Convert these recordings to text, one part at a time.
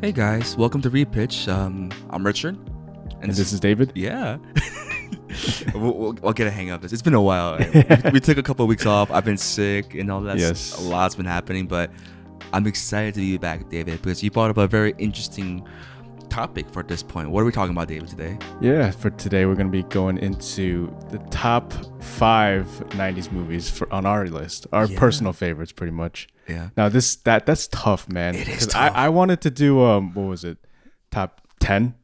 Hey guys, welcome to Repitch. Um, I'm Richard, And this is David. yeah. we'll, we'll, we'll get a hang of this. It's been a while. we, we took a couple of weeks off. I've been sick and all that. Yes. a lot's been happening, but I'm excited to be back, David, because you brought up a very interesting topic for this point. What are we talking about, David, today? Yeah, for today we're going to be going into the top five 90s movies for, on our list, our Yeah. personal favorites, pretty much. Yeah. Now this that that's tough, man. It is tough. I, I wanted to do um what was it, top ten?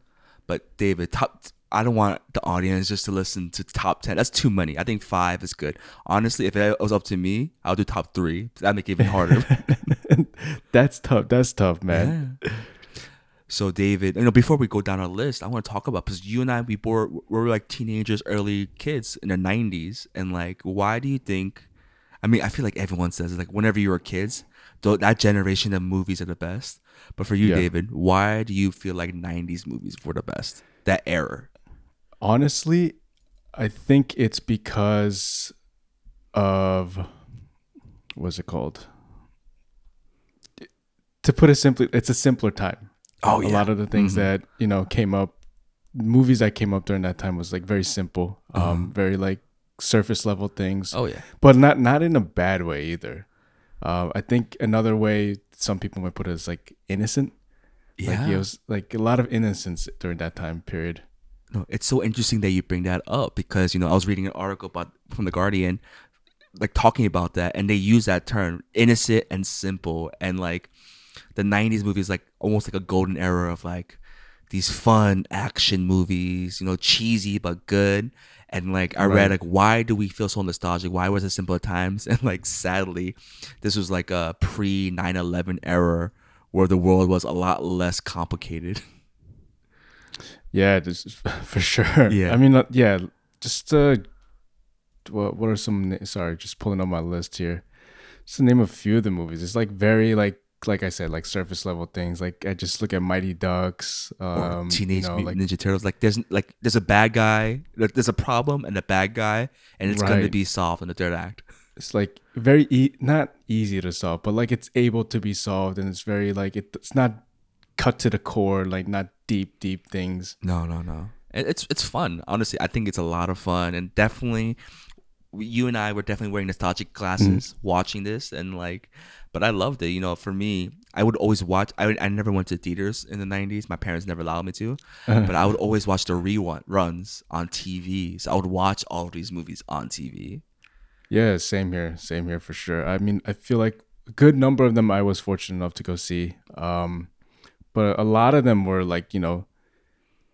But David, top. I don't want the audience just to listen to top ten. That's too many. I think five is good. Honestly, if it was up to me, I'll do top three. That make it even harder. That's tough. That's tough, man. Yeah. So David, you know, before we go down our list, I want to talk about because you and I we were we were like teenagers, early kids in the '90s, and like, why do you think? I mean, I feel like everyone says it, like whenever you were kids, though that generation of movies are the best. But for you, Yeah. David, why do you feel like '90s movies were the best? That era. Honestly, I think it's because of what's it called? To put it simply, it's a simpler time. Oh yeah. a lot of the things Mhm. that you know came up movies that came up during that time was like very simple um very like surface level things Oh yeah. but not not in a bad way either uh, i think another way some people might put it is like innocent Yeah. like it was like a lot of innocence during that time period No, it's so interesting that you bring that up because you know I was reading an article about from the Guardian, like talking about that, and they use that term innocent and simple, and like the '90s movies, like almost like a golden era of like these fun action movies, you know, cheesy but good. And like I read like why do we feel so nostalgic? Why was it simpler times? And like sadly, this was like a pre 9/11 era where the world was a lot less complicated. yeah this for sure Yeah. i mean uh, yeah just uh what, what are some sorry just pulling up my list here just to name a few of the movies it's like very like like i said like surface level things like i just look at mighty ducks um Teenage you know, Mutant like Ninja Turtles. Like there's like there's a bad guy, like there's a problem and a bad guy, and it's going to be solved in the third act. it's like very e- not easy to solve but like it's able to be solved and it's very like it, it's not cut to the core like not deep deep things No, no, no. It- It's it's fun. Honestly, I think it's a lot of fun, and definitely, you and I were definitely wearing nostalgic glasses watching this, and like, but I loved it. You know, for me, I would always watch. I would, I never went to theaters in the '90s. My parents never allowed me to, but I would always watch the rerun runs on TV. So I would watch all of these movies on TV. Yeah, same here. Same here for sure. I mean, I feel like a good number of them I was fortunate enough to go see. Um, but a lot of them were like, you know,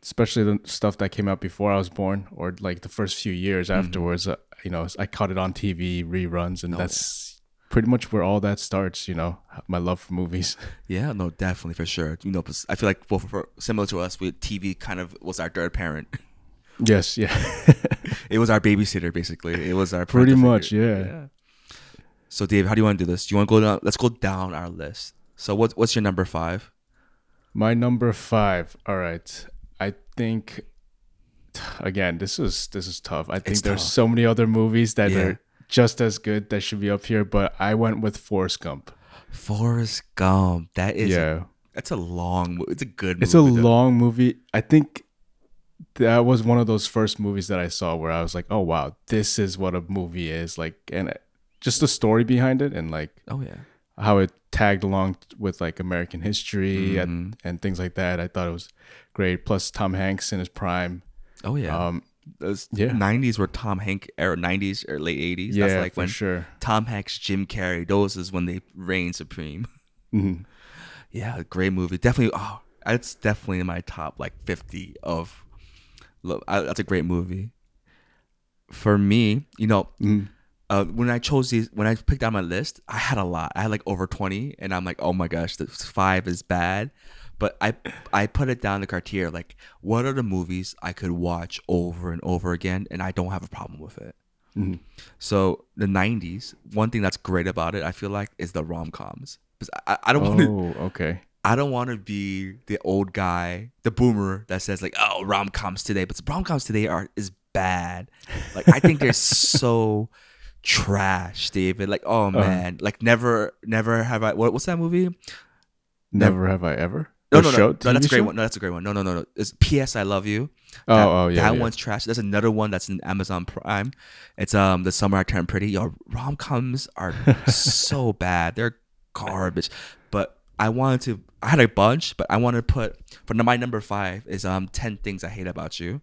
especially the stuff that came out before I was born or like the first few years Mm-hmm. afterwards, uh, you know, I caught it on TV reruns and Oh, that's pretty much where all that starts, you know, my love for movies. Yeah, no, definitely for sure. You know, I feel like both for, similar to us, we TV kind of was our third parent. yes, yeah. It was our babysitter, basically. It was our Pretty much, figure. yeah. So, Dave, how do you want to do this? Do you want to go down? Let's go down our list. So, what what's your number five? My number five. All right. I think again, this is this is tough. I think It's there's tough. so many other movies that Yeah. are just as good that should be up here, but I went with Forrest Gump. Forrest Gump. That is. yeah. That's a long. It's a good. Movie, It's a though. long movie. I think that was one of those first movies that I saw where I was like, "Oh wow, this is what a movie is." Like and just the story behind it and like Oh yeah. how it tagged along with like American history Mhm. and, and things like that. I thought it was great. Plus Tom Hanks in his prime. Oh yeah. Um Those yeah. 90s were Tom Hank era 90s or late 80s. yeah, That's like for when sure. Tom Hanks, Jim Carrey. Those is when they reign supreme. Mhm. Yeah, great movie. Definitely. Oh, it's definitely in my top like fifty of. I, that's a great movie. For me, you know, Mm. uh, when I chose these, when I picked out my list, I had a lot. I had like over twenty, and I'm like, oh my gosh, the five is bad. But I I put it down the criteria like, what are the movies I could watch over and over again, and I don't have a problem with it. Mhm. So the '90s, one thing that's great about it, I feel like, is the rom coms. I, I don't want to. Oh, okay. I don't want to be the old guy, the boomer that says like, "Oh, rom coms today," but the rom coms today are is bad. Like I think they're so trash, David. Like, oh man, like never, never have I. What, what's that movie? Never have I ever. No, no, no, show? no. That's a great show? one. No, that's a great one. No, no, no, no. It's P.S. I Love You. Oh, That- oh, yeah, That yeah. one's trash. There's another one that's in Amazon Prime. It's um the summer I turned pretty. Yo, rom coms are so bad. They're garbage. But I wanted to. I had a bunch, but I wanted to put for my number five is um ten things I hate about you.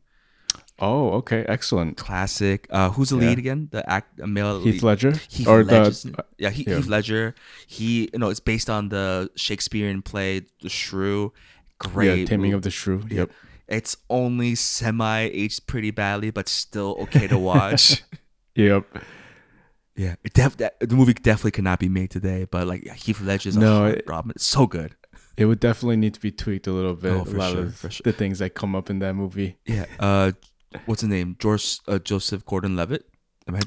Oh, okay, excellent. Classic. Uh, who's the Yeah. lead again? The act, male Heath lead. Ledger Heath or Ledger's- the yeah, he, yeah. Heath Ledger. He, you know, it's based on the Shakespearean play, The Shrew. Great. yeah, Taming of the Shrew. Yep. It's only semi aged pretty badly, but still okay to watch. Yep. yeah, def- that, the movie definitely cannot be made today. But like yeah, Heath Ledger's No, no, it- Robin. It's so good. It would definitely need to be tweaked a little bit. Oh, a lot sure, of for sure. the things that come up in that movie. Yeah. Uh, what's his name? George uh, Joseph Gordon-Levitt.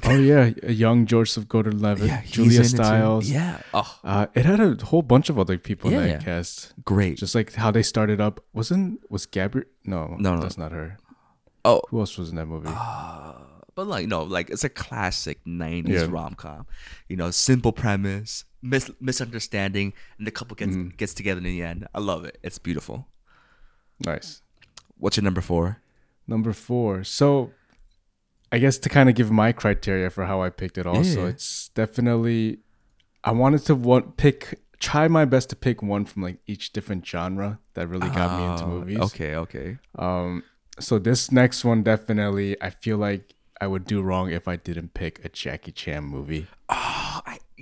Oh yeah, a young Joseph Gordon-Levitt, yeah, Julia in it. Stiles. Yeah. Oh, Uh, it had a whole bunch of other people in Yeah. that cast. great. Just like how they started up. Wasn't was Gabriel? No, No, no. that's not her. oh, Who else was in that movie? Uh, but like no, like it's a classic '90s Yeah. rom com. You know, simple premise, mis- misunderstanding, and the couple gets Mm. gets together in the end. I love it. It's beautiful. nice. What's your number four? Number four. So, I guess to kind of give my criteria for how I picked it, also, Yeah. it's definitely I wanted to want pick try my best to pick one from like each different genre that really got me into Oh, movies. Okay, okay. Um, so this next one definitely, I feel like I would do wrong if I didn't pick a Jackie Chan movie. Oh,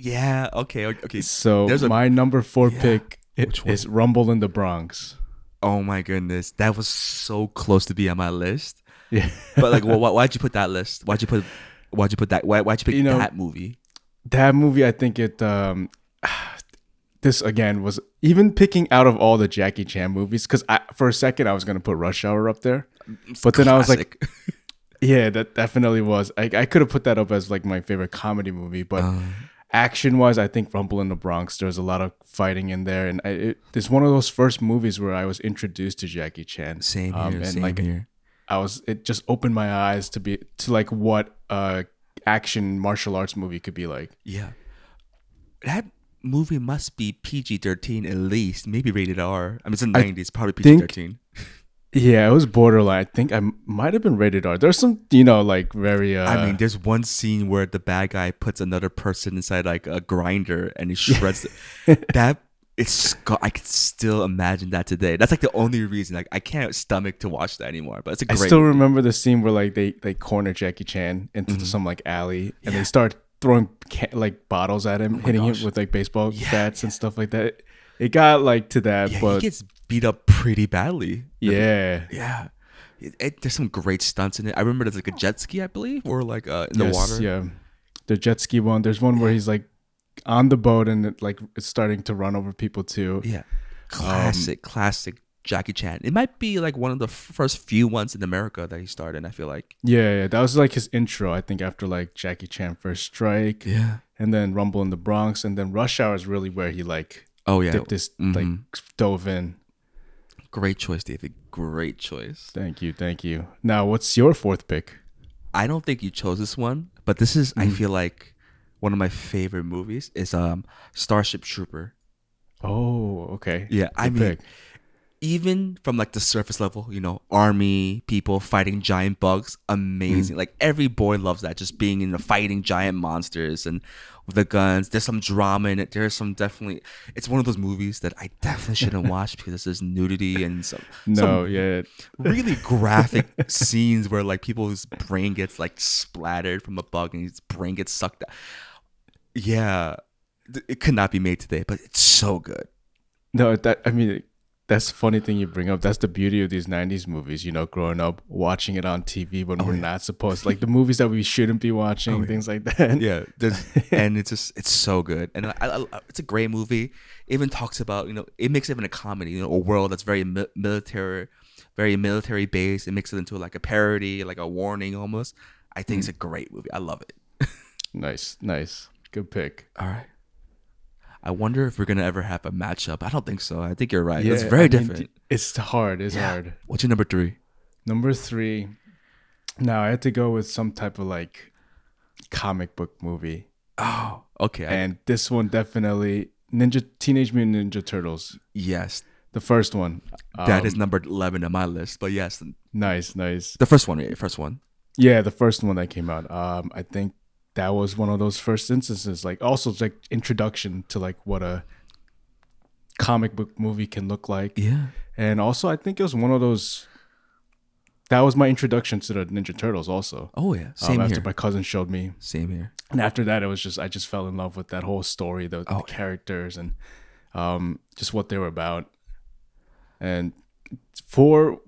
yeah. Okay, okay. So There's a- my number four Yeah. pick is Rumble in the Bronx. Oh my goodness, that was so close to be on my list. Yeah, But like, wh- wh- why'd you put that list? Why'd you put? Why'd you put that? Why, why'd you pick You know- that movie? that movie. I think it. Um, this again was even picking out of all the Jackie Chan movies because I for a second I was gonna put Rush Hour up there, but then I was like, yeah, that definitely was. I I could have put that up as like my favorite comedy movie, but. Um, action wise, I think Rumble in the Bronx. There's a lot of fighting in there, and I, it, it's one of those first movies where I was introduced to Jackie Chan. same Um, here. and same like here. I was, it just opened my eyes to be to like what uh action martial arts movie could be like. Yeah. That movie must be PG 13 at least, maybe rated R. I mean, it's in the I 90s, probably PG think- 13. Yeah, it was borderline. I think I might have been rated R. There's some, you know, like very. Uh, I mean, there's one scene where the bad guy puts another person inside like a grinder and he shreds it. That it's. I can still imagine that today. That's like the only reason like I can't stomach to watch that anymore. But it's a I great. I still movie. remember the scene where like they they corner Jackie Chan into Mm-hmm. some like alley, and they start throwing like bottles at him, hitting Oh gosh. him with like baseball Yeah, bats and stuff like that. It got like to that, Yeah, he gets beat up pretty badly. yeah, Yeah. It, it- there's some great stunts in it. I remember there's like a jet ski, I believe, or like uh, in Yes, the water. Yeah, the jet ski one. There's one where he's like on the boat and it, like it's starting to run over people too. Yeah. Classic, classic Jackie Chan. It might be like one of the first few ones in America that he starred in, I feel like. Yeah, yeah, that was like his intro. I think after like Jackie Chan First Strike, Yeah. and then Rumble in the Bronx, and then Rush Hour is really where he like Oh, yeah. dipped his like Mhm. dove in. Great choice, David. Great choice. Thank you, thank you. Now, what's your fourth pick? I don't think you chose this one, but this is, Mm. I feel like, one of my favorite movies is um Starship Trooper. Oh, okay. Yeah, I Good mean, pick. even from like the surface level, you know, army people fighting giant bugs, amazing. Like every boy loves that, just being in the fighting giant monsters and the guns. There's some drama in it. There's some definitely. It's one of those movies that I definitely shouldn't watch because there's nudity and some no, some yeah, really graphic scenes where like people's brain gets like splattered from a bug and his brain gets sucked out. Yeah, it could not be made today, but it's so good. no. That I mean, that's a funny thing you bring up. That's the beauty of these '90s movies. You know, growing up watching it on TV when oh, we're Oh, yeah. not supposed, to like the movies that we shouldn't be watching, Oh, yeah. things like that. yeah and it's just it's so good and I, I, I- it's a great movie it even talks about you know it makes it even a comedy you know a world that's very mi- military very military based it makes it into like a parody like a warning almost i think it's hmm. a great movie i love it Nice, nice, good pick. all right i wonder if we're gonna ever have a matchup i don't think so i think you're right Yeah, it's very I mean, different It's hard. It's hard. what's your number three Number three. Now I had to go with some type of like comic book movie, oh okay I- and this one definitely Ninja Teenage Mutant Ninja Turtles. yes The first one. That is Um, number eleven on my list. But yes, nice, nice. the first one, yeah, first one. Yeah, the first one that came out. Um, I think that was one of those first instances. Like, also it's like introduction to like what a comic book movie can look like, Yeah. and also I think it was one of those. That was my introduction to the Ninja Turtles. Also, Oh yeah. um, Same after here. my cousin showed me, Same here. and after that, it was just I just fell in love with that whole story, the, Oh, the characters, and um, just what they were about. And for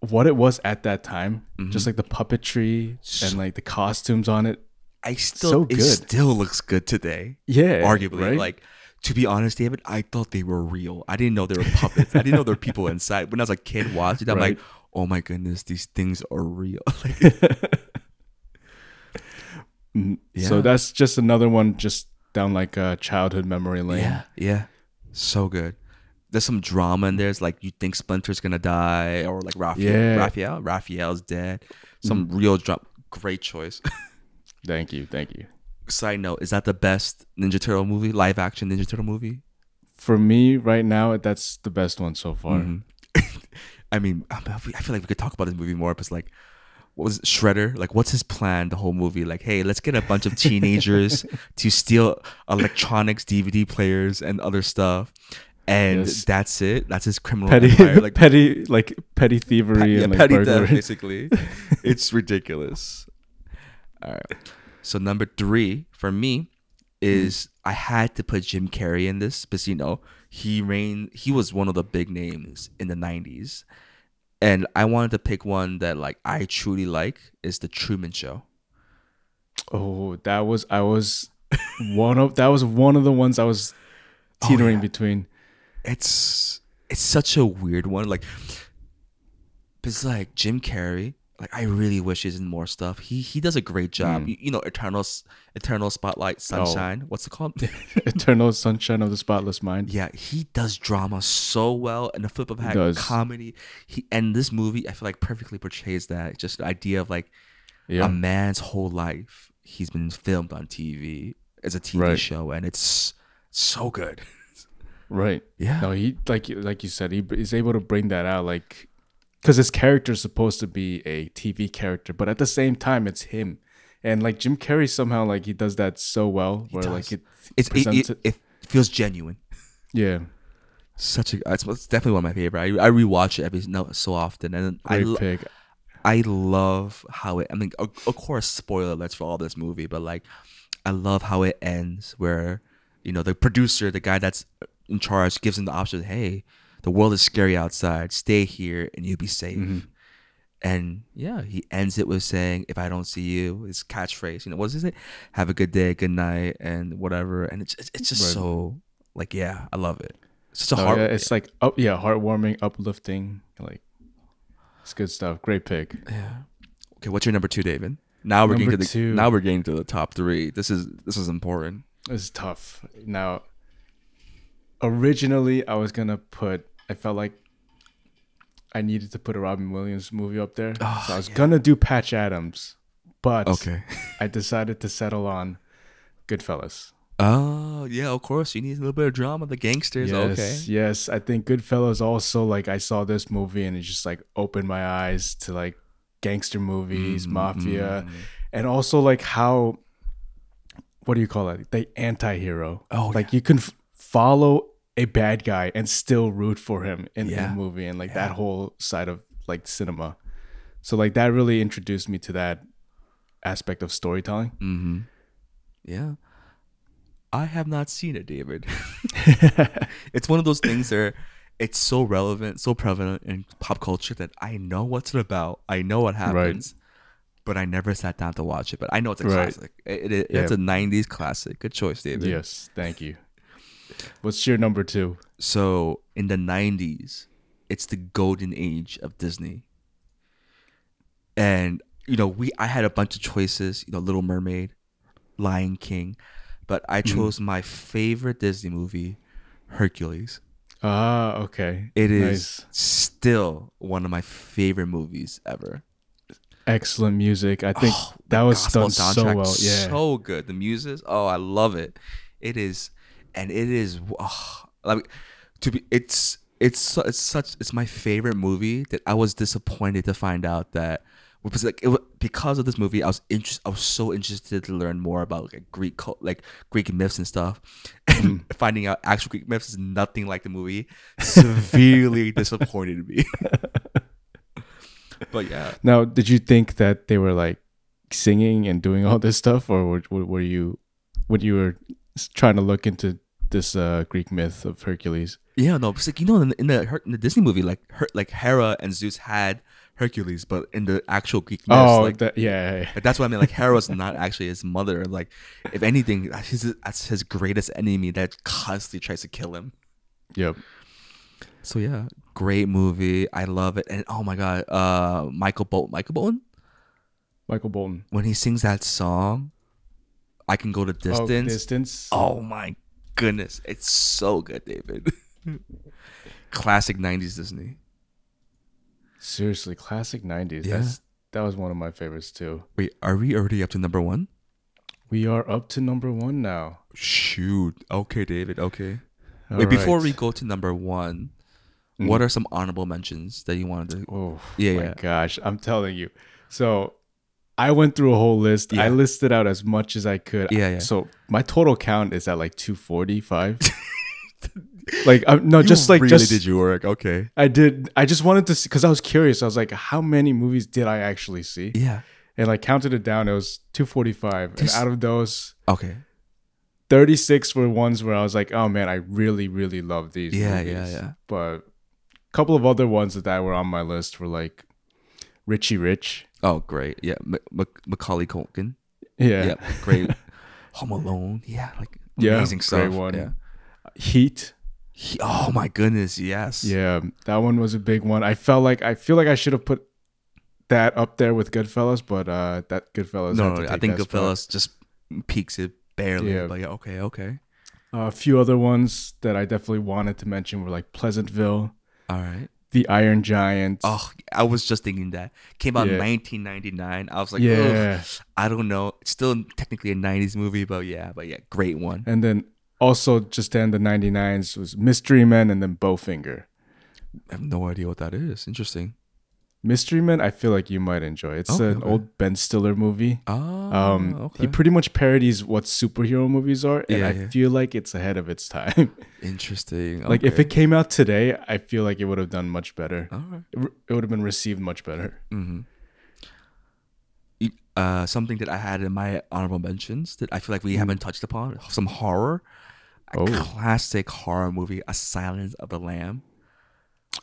what it was at that time, Mm-hmm. just like the puppetry and like the costumes on it, I still So it still looks good today. yeah, arguably. right? Like to be honest, David, I thought they were real. I didn't know they were puppets. I didn't know there were people inside. When I was a kid watching, I'm Right. like, oh my goodness, these things are real. like, Mhm. Yeah. So that's just another one, just down like a childhood memory lane. yeah, yeah, so good. There's some drama in there. It's like you think Splinter's gonna die, or like Raphael, Yeah. Raphael, Raphael's dead. Some real drama. Great choice. Thank you, thank you. Side note: Is that the best Ninja Turtle movie, live action Ninja Turtle movie? For me, right now, that's the best one so far. Mhm. I mean, I I feel like we could talk about this movie more, but it's like, what was it, Shredder? Like, what's his plan? The whole movie, like, hey, let's get a bunch of teenagers to steal electronics, DVD players, and other stuff, and Yes. that's it. That's his criminal Petty, empire. Like, petty, like petty thievery pe- yeah, and like petty burglary. theft, basically. it's ridiculous. All right. So number three for me is mm-hmm. I had to put Jim Carrey in this because you know he reigned. He was one of the big names in the '90s, and I wanted to pick one that like I truly like is the Truman Show. Oh, that was I was one of that was one of the ones I was oh, teetering yeah. between. It's it's such a weird one. Like, it's like Jim Carrey. Like I really wish he's in more stuff. He he does a great job. Hmm. You, you know, Eternal Eternal Spotlight Sunshine. Oh. What's it called? Eternal Sunshine of the Spotless Mind. Yeah, he does drama so well, and the flip of a hat comedy. He and this movie, I feel like perfectly portrays that. Just the idea of like Yeah. a man's whole life, he's been filmed on TV as a TV Right. show, and it's so good. Right. Yeah. No, he like like you said, he is able to bring that out, like, because his character is supposed to be a TV character, but at the same time, it's him, and like Jim Carrey somehow like he does that so well, where like it It's it, it, it feels genuine. yeah, Such a it's, it's definitely one of my favorite. I I rewatch it every no, so often, and I lo- pick. I love how it. I mean, of, of course, spoiler alerts for all this movie, but like, I love how it ends. Where you know the producer, the guy that's in charge, gives him the option. Hey, the world is scary outside. Stay here, and you'll be safe. Mm-hmm. And yeah, he ends it with saying, "If I don't see you," his catchphrase. You know, what is it? Have a good day, good night, and whatever. And it's it's, just Right. so like, yeah, I love it. It's such a Oh, heart. yeah, it's like up, yeah, heartwarming, uplifting, like it's good stuff. Great pick. Yeah. Okay, what's your number two, David? Now we're getting to the two. now we're getting to the top three. This is this is important. This is tough. Now, originally I was gonna put. I felt like I needed to put a Robin Williams movie up there, Oh, so I was gonna do Patch Adams, but Okay. I decided to settle on Goodfellas. Oh yeah, of course. You need a little bit of drama. The gangsters. Yes, Okay. yes. I think Goodfellas also like I saw this movie and it just like opened my eyes to like gangster movies, Mm, mafia, mm. and also like how what do you call it? The anti-hero. Oh, like you can f- follow a bad guy and still root for him in, Yeah. a movie and like that whole side of like cinema. So like that really introduced me to that aspect of storytelling. Mm-hmm. Yeah. I have not seen it, David. it's one of those things where it's so relevant, so prevalent in pop culture that I know what's it about. I know what happens, but I never sat down to watch it. But I know it's a Right. classic. It, it, Yeah. It's a '90s classic. Good choice, David. Yes, thank you. What's your number 2? So in the '90s, it's the golden age of Disney, and you know we I had a bunch of choices. You know, Little Mermaid, Lion King, but I Mm-hmm. chose my favorite Disney movie, Hercules. Ah, okay. It is Nice. still one of my favorite movies ever. excellent music. I think Oh, that was done so well. Yeah. so good. The music, oh, I love it. It is, and it is, oh, like to be. It's it's it's such it's my favorite movie that I was disappointed to find out that because like it, because of this movie I was interest I was so interested to learn more about like Greek cult, like Greek myths and stuff. And hmm. finding out actual Greek myths is nothing like the movie. Severely disappointed me. But yeah. Now, did you think that they were like singing and doing all this stuff, or were, were you when you were trying to look into this uh, Greek myth of Hercules? yeah no it's like you know in the in the, in the Disney movie like her, like Hera and Zeus had Hercules but in the actual Greek myths oh, like that, yeah, yeah, yeah. Like, that's what I mean. Like Hera's not actually his mother. Like, if anything, that's his, that's his greatest enemy that constantly tries to kill him. Yep. So yeah, great movie. I love it. And oh my god, uh, Michael Bolton, Michael Bolton, Michael Bolton. when he sings that song, I can go the Oh, distance. distance. Oh, my goodness, it's so good, David. Classic '90s Disney. Seriously, classic '90s. Yeah. That's that was one of my favorites too. Wait, are we already up to number one? We are up to number one now. Shoot. Okay, David. Okay. All Wait, before right. we go to number one, Mhm. what are some honorable mentions that you wanted to? Oh Yeah, my yeah. gosh, I'm telling you. So I went through a whole list. I listed out as much as I could. Yeah, yeah. So my total count is at like 245. like I'm, no, just like really just did your work. Okay. I did. I just wanted to see because I was curious. I was like, how many movies did I actually see? Yeah. And I counted it down. It was 245. This- and out of those, Okay. 36 were ones where I was like, oh man, I really, really love these. Yeah, yeah, movies. yeah. But a couple of other ones that were on my list were like Richie Rich. Oh, great. Yeah. M- M- Macaulay Culkin. Yeah. Yeah. Great. Home Alone. Yeah. Like Yeah, amazing great stuff. one. Yeah. Heat. He- oh my goodness. Yes. Yeah, that one was a big one. I felt like I feel like I should have put that up there with Goodfellas, but uh that Goodfellas. No, no, I think spot. Goodfellas just peaks it barely. Yeah. But yeah. Okay. Okay. Uh, a few other ones that I definitely wanted to mention were like Pleasantville, All right. The Iron Giant. Oh, I was just thinking that came out Yeah. in 1999. I was like, yeah, Ugh, I don't know. It's still technically a 90s movie, but yeah, but yeah, great one. and then also just in the 99s was Mystery Men and then Bowfinger. I have no idea what that is. Interesting. Mystery Men, I feel like you might enjoy. It's Okay, an okay. old Ben Stiller movie. Oh, Um, okay. he pretty much parodies what superhero movies are, and Yeah, I yeah. feel like it's ahead of its time. Interesting. like if it came out today, I feel like it would have done much better. All right. It, it would have been received much better. Mm-hmm. Uh, something that I had in my honorable mentions that I feel like we haven't touched upon some horror, a Oh. classic horror movie, A Silence of the Lamb.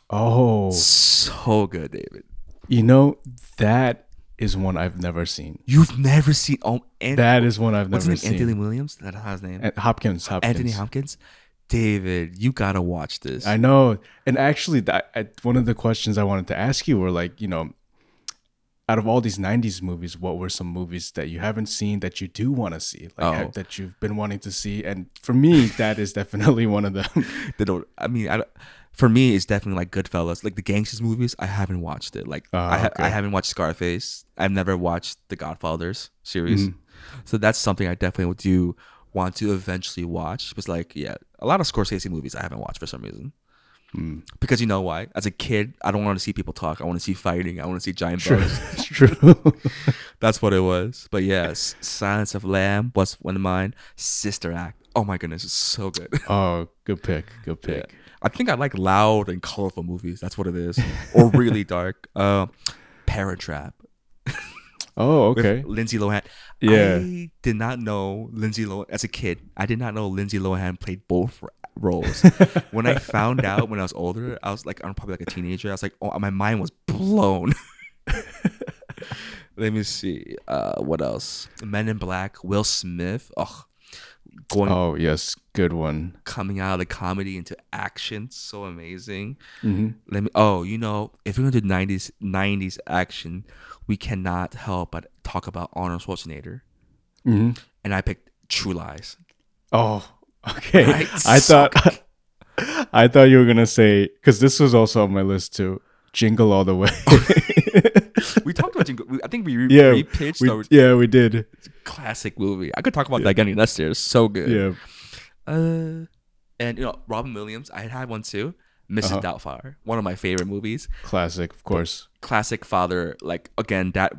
Oh, So good, David. You know that is one I've never seen. You've never seen oh, and That is one I've what's never his name? seen. Anthony Williams. That's his name. And Hopkins, Hopkins. Anthony Hopkins. David, you gotta watch this. I know. And actually, that I, one of the questions I wanted to ask you were like, you know, out of all these '90s movies, what were some movies that you haven't seen that you do want to see, like Oh. ha- that you've been wanting to see? And for me, that is definitely one of them. they don't. I mean, I, don't- for me, it's definitely like Goodfellas, like the gangsters movies. I haven't watched it. Like Ah, I, ha- okay. I haven't watched Scarface. I've never watched the Godfathers series. Mm-hmm. So that's something I definitely do want to eventually watch. It's like yeah, a lot of Scorsese movies I haven't watched for some reason. Hmm. Because you know why? As a kid, I don't want to see people talk. I want to see fighting. I want to see giant True, bugs. true. That's what it was. But yes, Silence of Lamb was one of mine. Sister Act. Oh my goodness, it's so good. oh, good pick, good Yeah. I think I like loud and colorful movies. That's what it is. Or really dark. Uh, Parent Trap. Oh, with okay. Lindsay Lohan. Yeah. I did not know Lindsay Lohan as a kid. I did not know Lindsay Lohan played both roles. when I found out when I was older, I was like, I'm probably like a teenager. I was like, oh, my mind was blown. Let me see. Uh, what else? Men in Black. Will Smith. Oh, going Oh, yes, good one. coming out of the comedy into action. So amazing. hmm Let me. Oh, you know, if we're gonna do nineties nineties action, we cannot help but talk about Arnold Schwarzenegger. hmm And I picked True Lies. Oh, okay. Right? I So thought I thought you were gonna say because this was also on my list too. Jingle all the way. We talked about Jingle. I think we re- yeah, re-pitched we, our yeah, we did. Classic movie. I could talk about that again. That's there. So good. Yeah. Uh, and you know, Robin Williams. I had one too. Mrs. Uh-huh. Doubtfire, one of my favorite movies. Classic, of course. Classic father, like again, that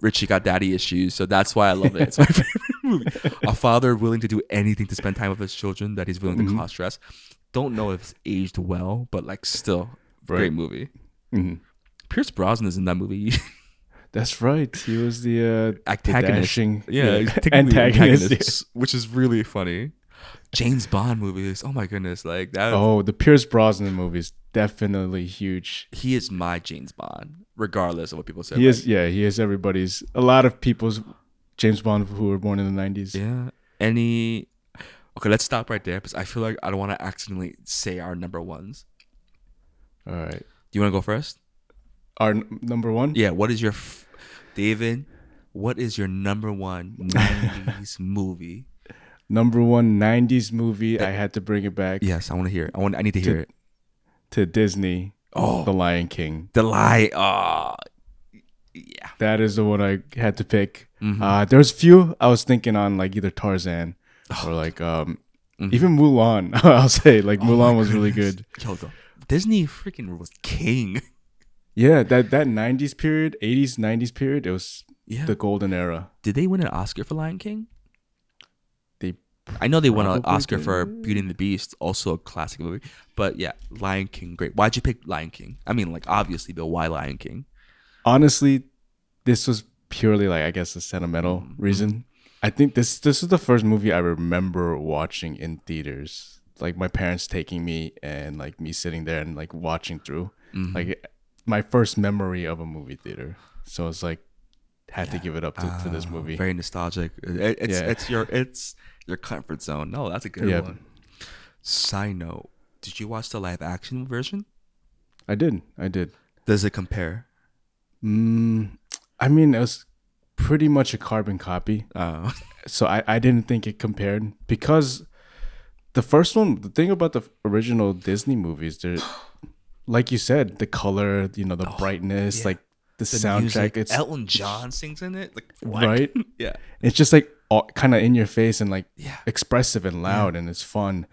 Richie got daddy issues, so that's why I love it. It's my favorite movie. A father willing to do anything to spend time with his children that he's willing to Mm-hmm. cause stress. Don't know if it's aged well, but like still, Right. great movie. Mhm. Pierce Brosnan is in that movie. That's right. He was the uh, Antagonist. dashing, Yeah, technically antagonist. antagonist, which is really funny. James Bond movies. Oh my goodness, like that. Oh, the Pierce Brosnan movies definitely huge. He is my James Bond, regardless of what people say. He like, is, yeah, he is everybody's. A lot of people's James Bond who were born in the nineties. Yeah. Any. Okay, let's stop right there because I feel like I don't want to accidentally say our number ones. All right, Do you want to go first? our n- number one. Yeah. What is your, f- David? What is your number one '90s movie? Number one '90s movie. I had to bring it back Yes, I want to hear. It. I want. I need to hear it. to Disney. Oh. The Lion King. The lie. Oh, yeah. That is the one I had to pick. Mhm. Uh, there's few I was thinking on like either Tarzan or like um Mhm. even Mulan. I'll say like Oh Mulan was really good. Yo, the Disney freaking was king. Yeah, that that '90s period, '80s '90s period, it was Yeah. the golden era. Did they win an Oscar for Lion King? They I know they won an Oscar for. Beauty and the Beast, also a classic movie. But yeah, Lion King, great. Why'd you pick Lion King? I mean, like obviously, but why Lion King? honestly, this was purely like I guess a sentimental Mhm. reason. I think this this is the first movie I remember watching in theaters. Like my parents taking me and like me sitting there and like watching through. Mhm. Like my first memory of a movie theater. So it's like had to give it up to, to this Ah, movie. very nostalgic. It- it's Yeah. it's your it's your comfort zone. No, that's a good Yeah. one. Side note: Did you watch the live action version? I did. I did. Does it compare? Mm, I mean, it was pretty much a carbon copy. Uh, so I, I didn't think it compared because the first one the thing about the original disney movies they're like you said the color you know the brightness yeah. like the, the soundtrack music, it's Elton John sings in it. Like what? right Yeah. it's just like kind of in your face and like Yeah. expressive and loud and it's fun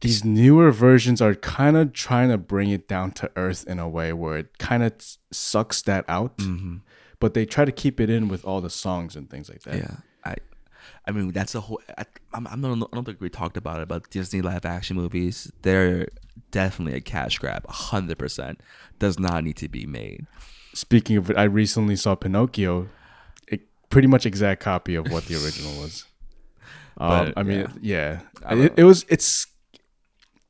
these newer versions are kind of trying to bring it down to earth in a way where it kind of sucks that out Mm-hmm. but they try to keep it in with all the songs and things like that Yeah, I, mean that's a whole. I, I'm, I'm not, I don't think we talked about it, but Disney live action movies, they're definitely a cash grab. hundred percent does not need to be made. Speaking of it, I recently saw Pinocchio, a pretty much exact copy of what the original was. Um, But, I mean, yeah. yeah, I it, it was. It's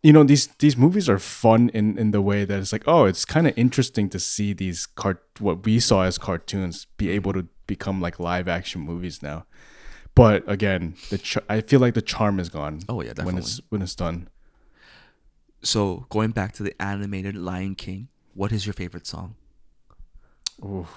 you know these these movies are fun in in the way that it's like oh it's kind of interesting to see these cart what we saw as cartoons be able to become like live action movies now. But again, the ch- I feel like the charm is gone. Oh, yeah, definitely. when it's when it's done. So going back to the animated Lion King, what is your favorite song? Oof.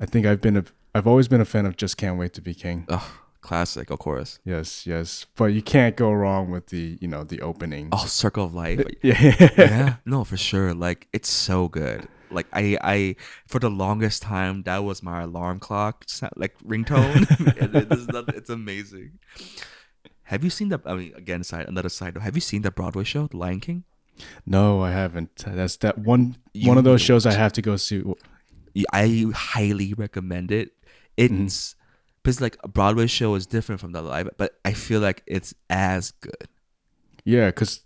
I think I've been a I've always been a fan of Just Can't Wait to Be King. Oh, classic, of course. Yes, yes. But you can't go wrong with the, you know, the opening. Oh, Circle of Life. yeah. yeah, no, for sure. Like it's so good. Like I, I for the longest time that was my alarm clock, like ringtone. it is not, it's amazing. Have you seen the? I mean, again, side another side. Have you seen the Broadway show, The Lion King? No, I haven't. That's that one You one of those shows I have to go see. I highly recommend it. Mm-hmm. Because like a Broadway show is different from the live, but I feel like it's as good. Yeah, cuz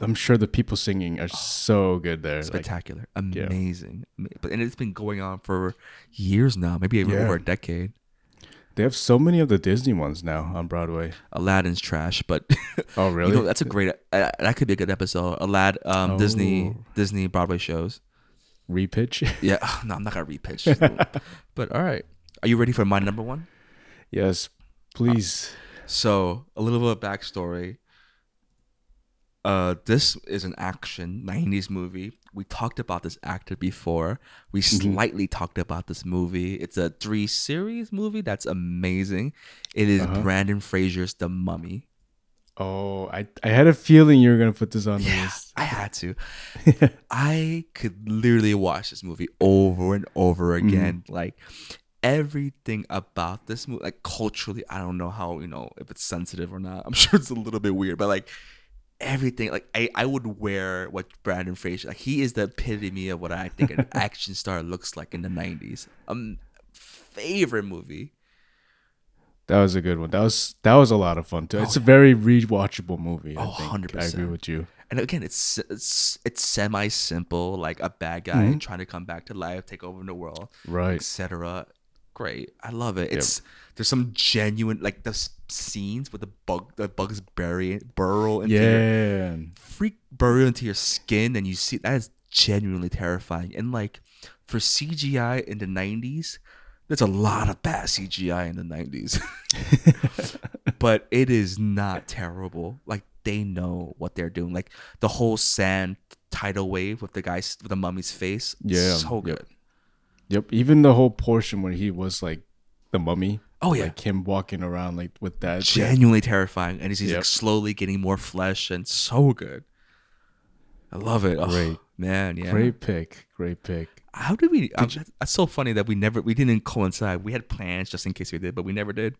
I'm sure the people singing are so good there. Spectacular, yeah. amazing. Ama- But and it's been going on for years now, maybe even Yeah. over a decade. they have so many of the Disney ones now on Broadway. Aladdin's trash, but Oh, really? you know that's a great. Uh, that could be a good episode. Aladdin, um, Disney, Oh. Disney Broadway shows. Repitch? Yeah, no, I'm not gonna repitch. but all right, are you ready for my number one? yes, please. So a little bit of backstory. Uh, this is an action '90s movie. We talked about this actor before. We Mm-hmm. slightly talked about this movie. It's a three series movie that's amazing. It is Uh-huh. Brendan Fraser's The Mummy. Oh, I I had a feeling you were going to put this on the Yeah, list. I had to. I could literally watch this movie over and over again. Like everything about this movie, like culturally, I don't know how you know if it's sensitive or not. I'm sure it's a little bit weird, but like everything. Like I, I would wear what Brendan Fraser. Like he is the epitome of what I think an action star looks like in the '90s. Um, favorite movie. That was a good one. That was that was a lot of fun too. It's a very rewatchable movie. I Oh, think. I 100%. agree with you. And again, it's it's, it's semi simple, like a bad guy Mm-hmm. trying to come back to life, take over the world, Right. etc. Great, I love it. It's there's some genuine like the s- scenes with the bug, the bugs bury burrow into your Yeah. freak burrow into your skin, and you see that is genuinely terrifying. And like for CGI in the '90s, there's a lot of bad CGI in the '90s, but it is not terrible. Like they know what they're doing. Like the whole sand tidal wave with the guys with the mummy's face. Yeah, so yep. good. Yep. Even the whole portion where he was like the mummy. Oh, yeah. Like him walking around like with that. Genuinely terrifying, and he's he's, Yep. like slowly getting more flesh, and so good. I love it. Oh, Great. man. Yeah. Great pick. Great pick. How did we? um, that's so funny that we never we didn't coincide. We had plans just in case we did, but we never did.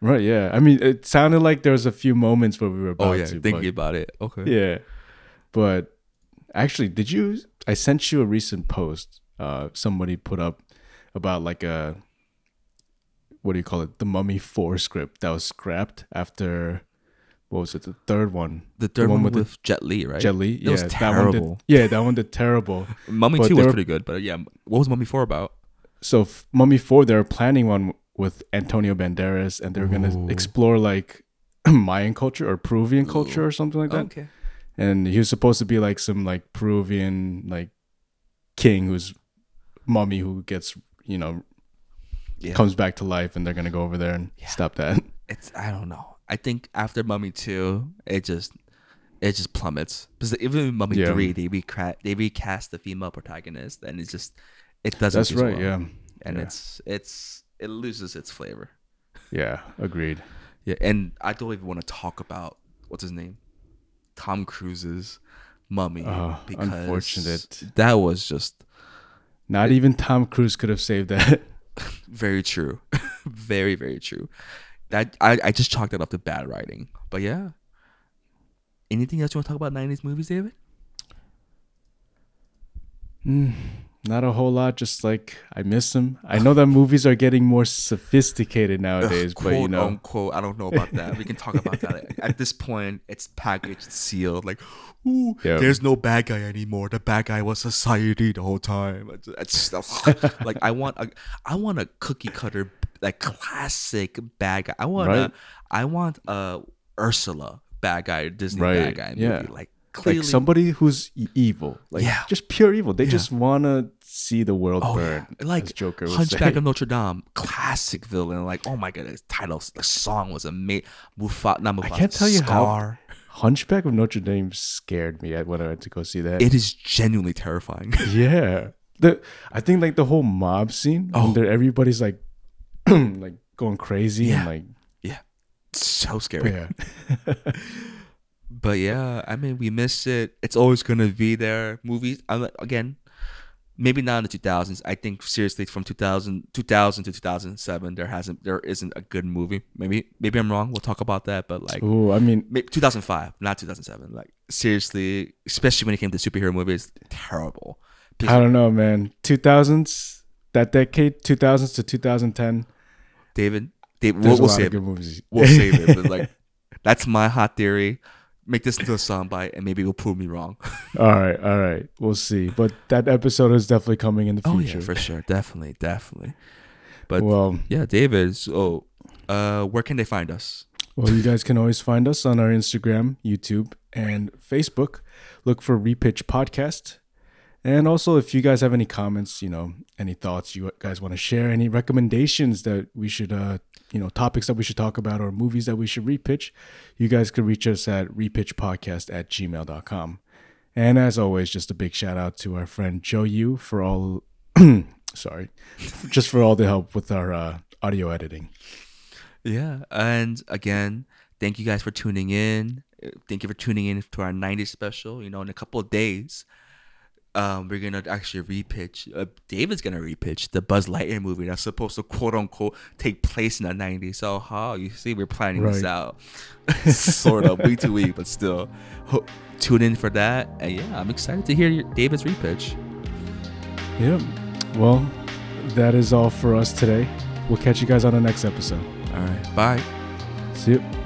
Right. Yeah. I mean, it sounded like there was a few moments where we were about Oh yeah, to. thinking but- about it. Okay. yeah. But actually, did you? I sent you a recent post. Uh, somebody put up about like a what do you call it? The Mummy Four script that was scrapped after what was it? The third one. The third one one with with, the- Jet Li, right? Jet Li. It Yeah, was that one did. terrible. Yeah, that one did terrible. Mummy But Two was were- pretty good, but yeah, what was Mummy Four about? So f- Mummy Four, they're planning one with Antonio Banderas, and they're gonna explore like Mayan culture or Peruvian culture or something like that. okay. and he was supposed to be like some like Peruvian like king who's mummy who gets you know Yeah. comes back to life and they're gonna go over there and stop that. It's I don't know. I think after Mummy Two, it just it just plummets because even in Mummy Yeah. Three, they recast they recast the female protagonist, and it's just it doesn't. That's right. well. Yeah. and yeah. it's it's it loses its flavor. Yeah. Agreed. Yeah, and I don't even want to talk about what's his name, Tom Cruise's Mummy, Oh, because unfortunate. that was just Not even Tom Cruise could have saved that. very true, very very true. That I I just chalked that up to bad writing, but yeah. Anything else you want to talk about '90s movies, David? Hmm. Not a whole lot. Just like I miss them. I know that movies are getting more sophisticated nowadays, but quote you know, unquote, I don't know about that. We can talk about that. At this point, it's packaged, sealed. Like, ooh, there's no bad guy anymore. The bad guy was society the whole time. It's, it's like I want a, I want a cookie cutter, like classic bad guy. I want Right. a, I want a Ursula bad guy, Disney Right. bad guy movie. Yeah. Like clearly, like somebody who's evil, like Yeah. just pure evil. They Yeah. just want to see the world Oh, burn. yeah. like Joker Hunchback of Notre Dame, classic villain. Like, oh my god, the title, the song was amazing. Mufa, not Mufasa, can't tell you how- Scar. Hunchback of Notre Dame scared me when I went to go see that. It is genuinely terrifying. yeah, the I think like the whole mob scene. Oh. Oh, there everybody's like, like going crazy Yeah. and like yeah, so scary. yeah, But yeah, I mean, we miss it. It's always gonna be there. Movies, again, maybe not in the 2000s. I think seriously, from 2000, 2000 to 2007, there hasn't, there isn't a good movie. Maybe, maybe I'm wrong. We'll talk about that. But like, oh, I mean, 2005, not 2007. Like seriously, especially when it came to superhero movies, terrible. Because I don't know, man. Two thousands, that decade, two thousands to two thousand ten. David, David, we'll, we'll save it. We'll save it. But like, that's my hot theory. Make this into a soundbite, and maybe it'll prove me wrong. all right, all right, we'll see. But that episode is definitely coming in the future. oh yeah, for sure, definitely, definitely. But well, yeah, David. So, uh, where can they find us? Well, you guys can always find us on our Instagram, YouTube, and Facebook. Look for Repitch Podcast. And also, if you guys have any comments, you know, any thoughts you guys want to share, any recommendations that we should, uh, you know, topics that we should talk about or movies that we should repitch, you guys can reach us at repitchpodcast at gmail.com. And as always, just a big shout out to our friend Joe Yu for all, sorry, just for all the help with our uh, audio editing. Yeah, and again, thank you guys for tuning in. Thank you for tuning in to our 90s special. You know, in a couple of days, um, we're gonna actually repitch. Uh, David's gonna repitch the Buzz Lightyear movie that's supposed to quote unquote take place in the '90s. So, how you see, we're planning this out, sort of week to week, but still. Ho- tune in for that. And yeah, I'm excited to hear your, David's repitch. Yeah, Well, that is all for us today. We'll catch you guys on the next episode. All right, bye. See you.